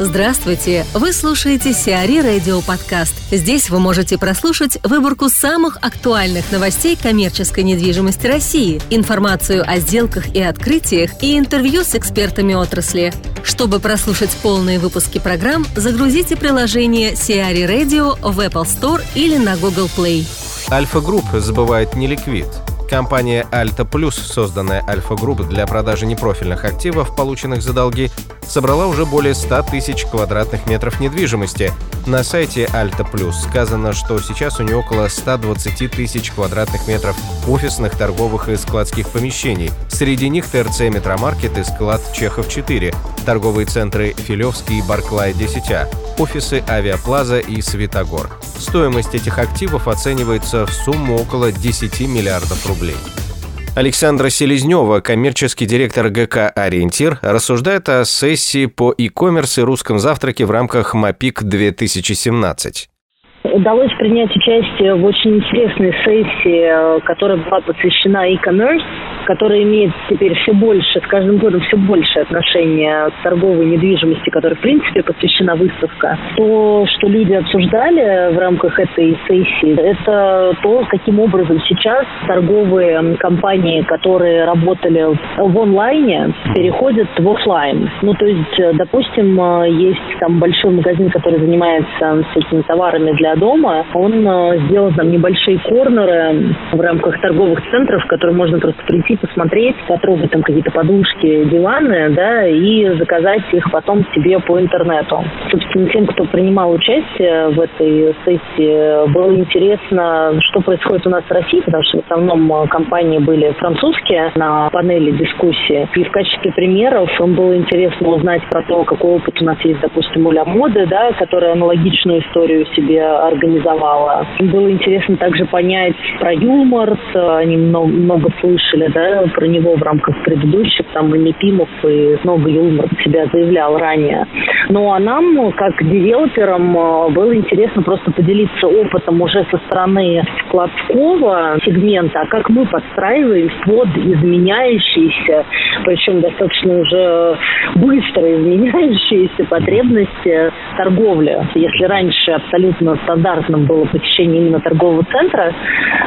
Здравствуйте! Вы слушаете CRE Радио Подкаст. Здесь вы можете прослушать выборку самых актуальных новостей коммерческой недвижимости России, информацию о сделках и открытиях и интервью с экспертами отрасли. Чтобы прослушать полные выпуски программ, загрузите приложение CRE Radio в Apple Store или на Google Play. Альфа Групп сбывает неликвид – Компания Alta Plus, созданная Альфа Групп для продажи непрофильных активов, полученных за долги, собрала уже более 100 тысяч квадратных метров недвижимости. На сайте Alta Plus сказано, что сейчас у нее около 120 тысяч квадратных метров офисных, торговых и складских помещений. Среди них ТРЦ «Метромаркет» и склад «Чехов-4», торговые центры «Филевский» и «Барклай-10А», офисы «Авиаплаза» и «Светогор». Стоимость этих активов оценивается в сумму около 10 миллиардов рублей. Александра Селезнева, коммерческий директор ГК «Ориентир», рассуждает о сессии по e-commerce и русском завтраке в рамках МАПИК-2017 удалось принять участие в очень интересной сессии, которая была посвящена e-commerce которая имеет теперь все больше, с каждым годом все больше отношения к торговой недвижимости, которой, в принципе, посвящена выставка. То, что люди обсуждали в рамках этой сессии, это то, каким образом сейчас торговые компании, которые работали в онлайне, переходят в офлайн. Ну, то есть, допустим, есть там большой магазин, который занимается всякими товарами для дома, он э, сделал там небольшие корнеры в рамках торговых центров, в которые можно просто прийти прийти посмотреть, потрогать там какие-то подушки, диваны, да, и заказать их потом себе по интернету. Собственно, тем, кто принимал участие в этой сессии, было интересно, что происходит у нас в России, потому что в основном компании были французские на панели дискуссии. И в качестве примеров им было интересно узнать про то, какой опыт у нас есть, допустим, у Ля Моды, да, которая аналогичную историю себе организовала. Им было интересно также понять про юмор, они много, много слышали, да, про него в рамках предыдущих, там и Непимов, и много Юлмар себя заявлял ранее. Ну а нам, как девелоперам, э, было интересно просто поделиться опытом уже со стороны складского сегмента, а как мы подстраиваем под изменяющиеся, причем достаточно уже быстро изменяющиеся потребности торговли. Если раньше абсолютно стандартным было посещение именно торгового центра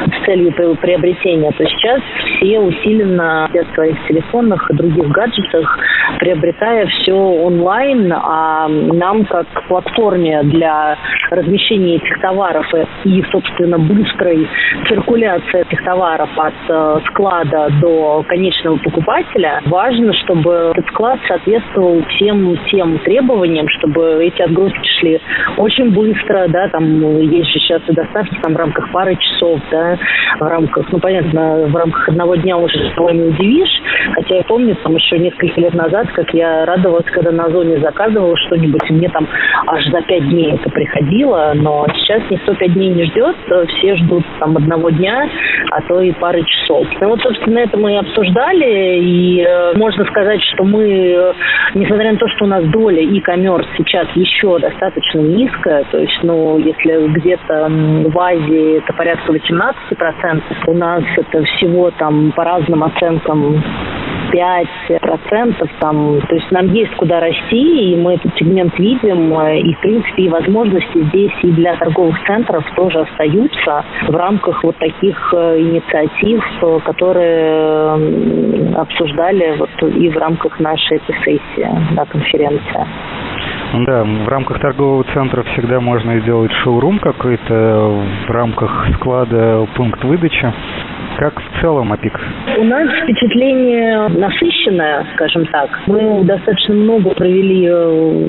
с целью приобретения, то сейчас все усиленно в своих телефонах и других гаджетах, приобретая все онлайн, а нам как платформе для размещения этих товаров и, собственно, быстрой циркуляции этих товаров от э, склада до конечного покупателя, важно, чтобы этот склад соответствовал всем тем требованиям, чтобы эти отгрузки шли очень быстро, да, там есть же сейчас и доставки там в рамках пары часов, да, в рамках, ну, понятно, в рамках одного дня уже никого не удивишь, хотя я помню там еще несколько лет назад, как я радовалась, когда на зоне заказывала что-нибудь, и мне там аж за пять дней это приходило, но сейчас никто пять дней не ждет, все ждут там одного дня, а то и пары часов. Ну вот, собственно, это мы и обсуждали, и э, можно сказать, что мы, э, несмотря на то, что у нас доля e-commerce сейчас еще достаточно низкая, то есть, ну, если где-то в Азии это порядка 18%, у нас это всего там по разным оценкам 5% там, то есть нам есть куда расти, и мы этот сегмент видим, и, в принципе, и возможности здесь и для торговых центров тоже остаются в рамках вот таких э, инициатив, которые обсуждали вот и в рамках нашей этой сессии, да, конференции. Да, в рамках торгового центра всегда можно сделать шоурум какой-то, в рамках склада пункт выдачи. Как в целом ОПИК? У нас впечатление насыщенное, скажем так. Мы достаточно много провели э,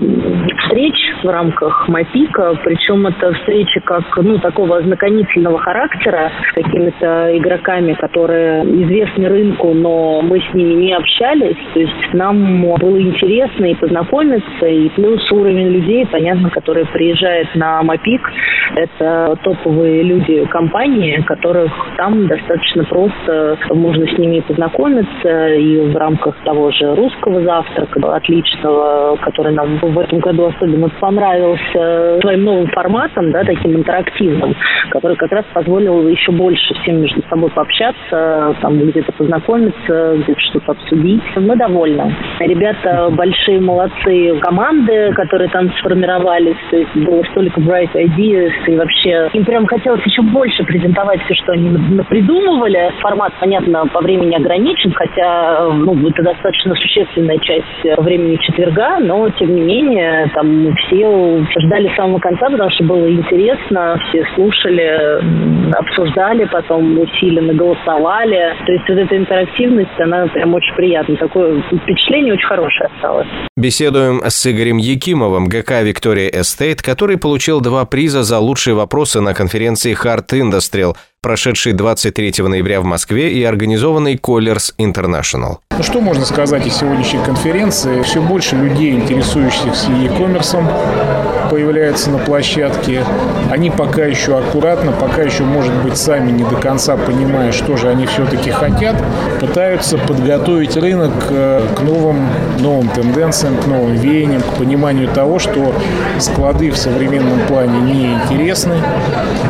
встреч в рамках МАПИКа, причем это встречи как ну, такого ознакомительного характера с какими-то игроками, которые известны рынку, но мы с ними не общались. То есть нам было интересно и познакомиться, и плюс уровень людей, понятно, которые приезжают на МАПИК, это топовые люди компании, которых там достаточно достаточно просто. Можно с ними познакомиться и в рамках того же русского завтрака, отличного, который нам в этом году особенно понравился своим новым форматом, да, таким интерактивным, который как раз позволил еще больше всем между собой пообщаться, там где-то познакомиться, где-то что-то обсудить. Мы довольны. Ребята большие молодцы, команды, которые там сформировались, то есть было столько bright ideas, и вообще им прям хотелось еще больше презентовать все, что они придумывали. Формат, понятно, по времени ограничен, хотя ну, это достаточно существенная часть времени четверга, но тем не менее там все ждали самого конца, потому что было интересно, все слушали, обсуждали, потом усиленно голосовали. То есть вот эта интерактивность, она прям очень приятная. Такое впечатление очень хорошее осталось. Беседуем с Игорем Якимовым, ГК «Виктория Эстейт», который получил два приза за лучшие вопросы на конференции Hard Industrial, прошедшей 23 ноября в Москве и организованной Colliers International. Ну что можно сказать о сегодняшней конференции? Все больше людей, интересующихся e-commerce, появляется на площадке. Они пока еще аккуратно, пока еще, может быть, сами не до конца понимая, что же они все-таки хотят, пытаются подготовить рынок э, к новым, новым тенденциям, к новым веяниям, к пониманию того, что склады в современном плане неинтересны.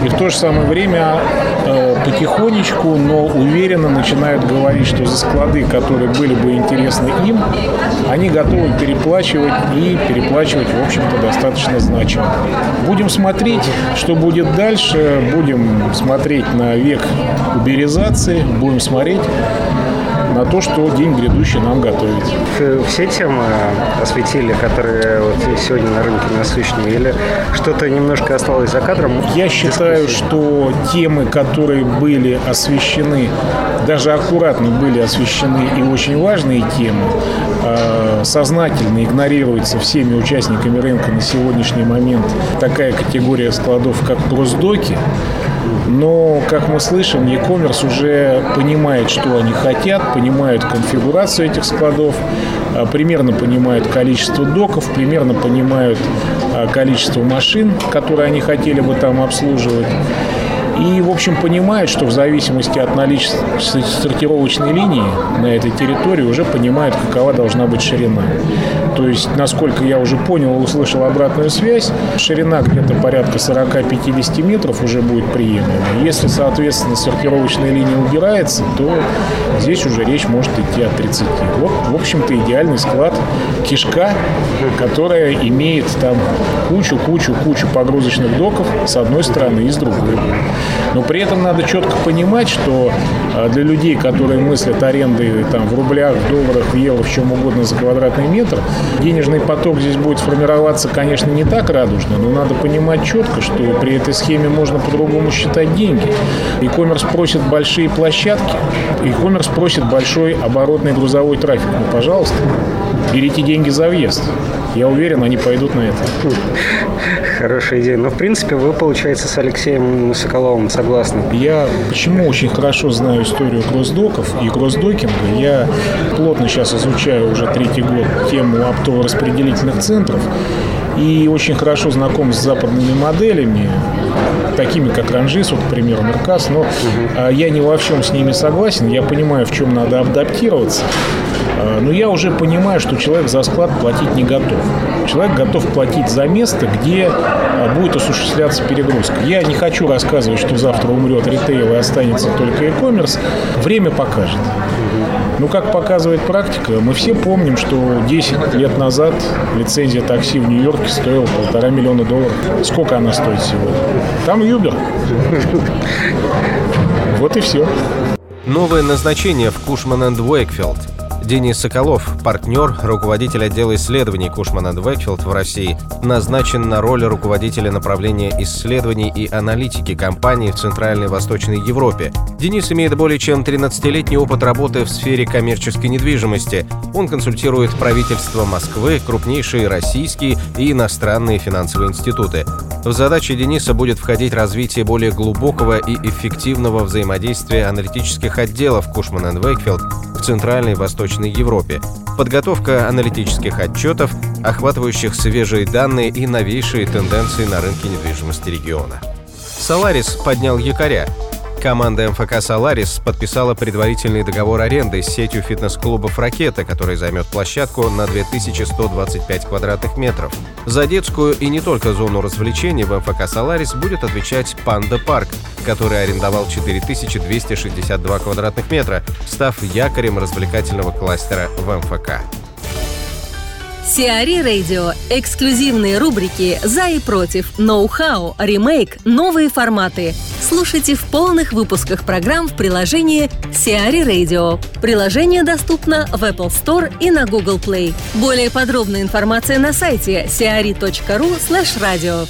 И в то же самое время потихонечку, но уверенно начинают говорить, что за склады, которые были бы интересны им, они готовы переплачивать и переплачивать, в общем-то, достаточно значимо. Будем смотреть, что будет дальше. Будем смотреть на век уберизации. Будем смотреть на то, что день грядущий нам готовит. Все темы осветили, которые вот сегодня на рынке насущны, или что-то немножко осталось за кадром? Я считаю, что темы, которые были освещены, даже аккуратно были освещены и очень важные темы, а, сознательно игнорируются всеми участниками рынка на сегодняшний момент такая категория складов, как госдоки, но, как мы слышим, e-commerce уже понимает, что они хотят, понимают конфигурацию этих складов, а, примерно понимают количество доков, примерно понимают а, количество машин, которые они хотели бы там обслуживать. И, в общем, понимают, что в зависимости от наличия сортировочной линии на этой территории уже понимают, какова должна быть ширина. То есть, насколько я уже понял услышал обратную связь, ширина где-то порядка 40-50 метров уже будет приемлема. Если, соответственно, сортировочная линия убирается, то здесь уже речь может идти о 30. Вот, в общем-то, идеальный склад кишка, которая имеет там кучу-кучу-кучу погрузочных доков с одной стороны и с другой. Но при этом надо четко понимать, что а, для людей, которые мыслят аренды там, в рублях, в долларах, в евро, в чем угодно за квадратный метр, денежный поток здесь будет формироваться, конечно, не так радужно, но надо понимать четко, что при этой схеме можно по-другому считать деньги. E-commerce просит большие площадки, e-commerce просит большой оборотный грузовой трафик. Ну, пожалуйста, берите деньги за въезд. Я уверен, они пойдут на это. Хорошая идея. Но, в принципе, вы, получается, с Алексеем Соколовым согласны. Я почему очень хорошо знаю историю кроссдоков и кроссдокинга. Я плотно сейчас изучаю уже третий год тему оптово-распределительных центров и очень хорошо знаком с западными моделями, такими как Ранжис, вот, к примеру, Меркас, но угу. я не во всем с ними согласен, я понимаю, в чем надо адаптироваться, но я уже понимаю, что человек за склад платить не готов. Человек готов платить за место, где а, будет осуществляться перегрузка. Я не хочу рассказывать, что завтра умрет ритейл и останется только e-commerce. Время покажет. Ну, как показывает практика, мы все помним, что 10 лет назад лицензия такси в Нью-Йорке стоила полтора миллиона долларов. Сколько она стоит сегодня? Там Uber. Вот и все. Новое назначение в Кушман энд Уэйкфилд – Денис Соколов, партнер, руководитель отдела исследований Кушмана Двекфилд в России, назначен на роль руководителя направления исследований и аналитики компании в Центральной Восточной Европе. Денис имеет более чем 13-летний опыт работы в сфере коммерческой недвижимости. Он консультирует правительство Москвы, крупнейшие российские и иностранные финансовые институты. В задачи Дениса будет входить развитие более глубокого и эффективного взаимодействия аналитических отделов Кушман Вейкфилд в Центральной и Восточной Европе, подготовка аналитических отчетов, охватывающих свежие данные и новейшие тенденции на рынке недвижимости региона. Соларис поднял якоря. Команда МФК «Соларис» подписала предварительный договор аренды с сетью фитнес-клубов «Ракета», который займет площадку на 2125 квадратных метров. За детскую и не только зону развлечений в МФК «Соларис» будет отвечать «Панда Парк», который арендовал 4262 квадратных метра, став якорем развлекательного кластера в МФК. CRE Радио. Эксклюзивные рубрики «За и против», «Ноу-хау», «Ремейк», «Новые форматы». Слушайте в полных выпусках программ в приложении CRE Radio. Приложение доступно в Apple Store и на Google Play. Более подробная информация на сайте cre.ru слэш radio.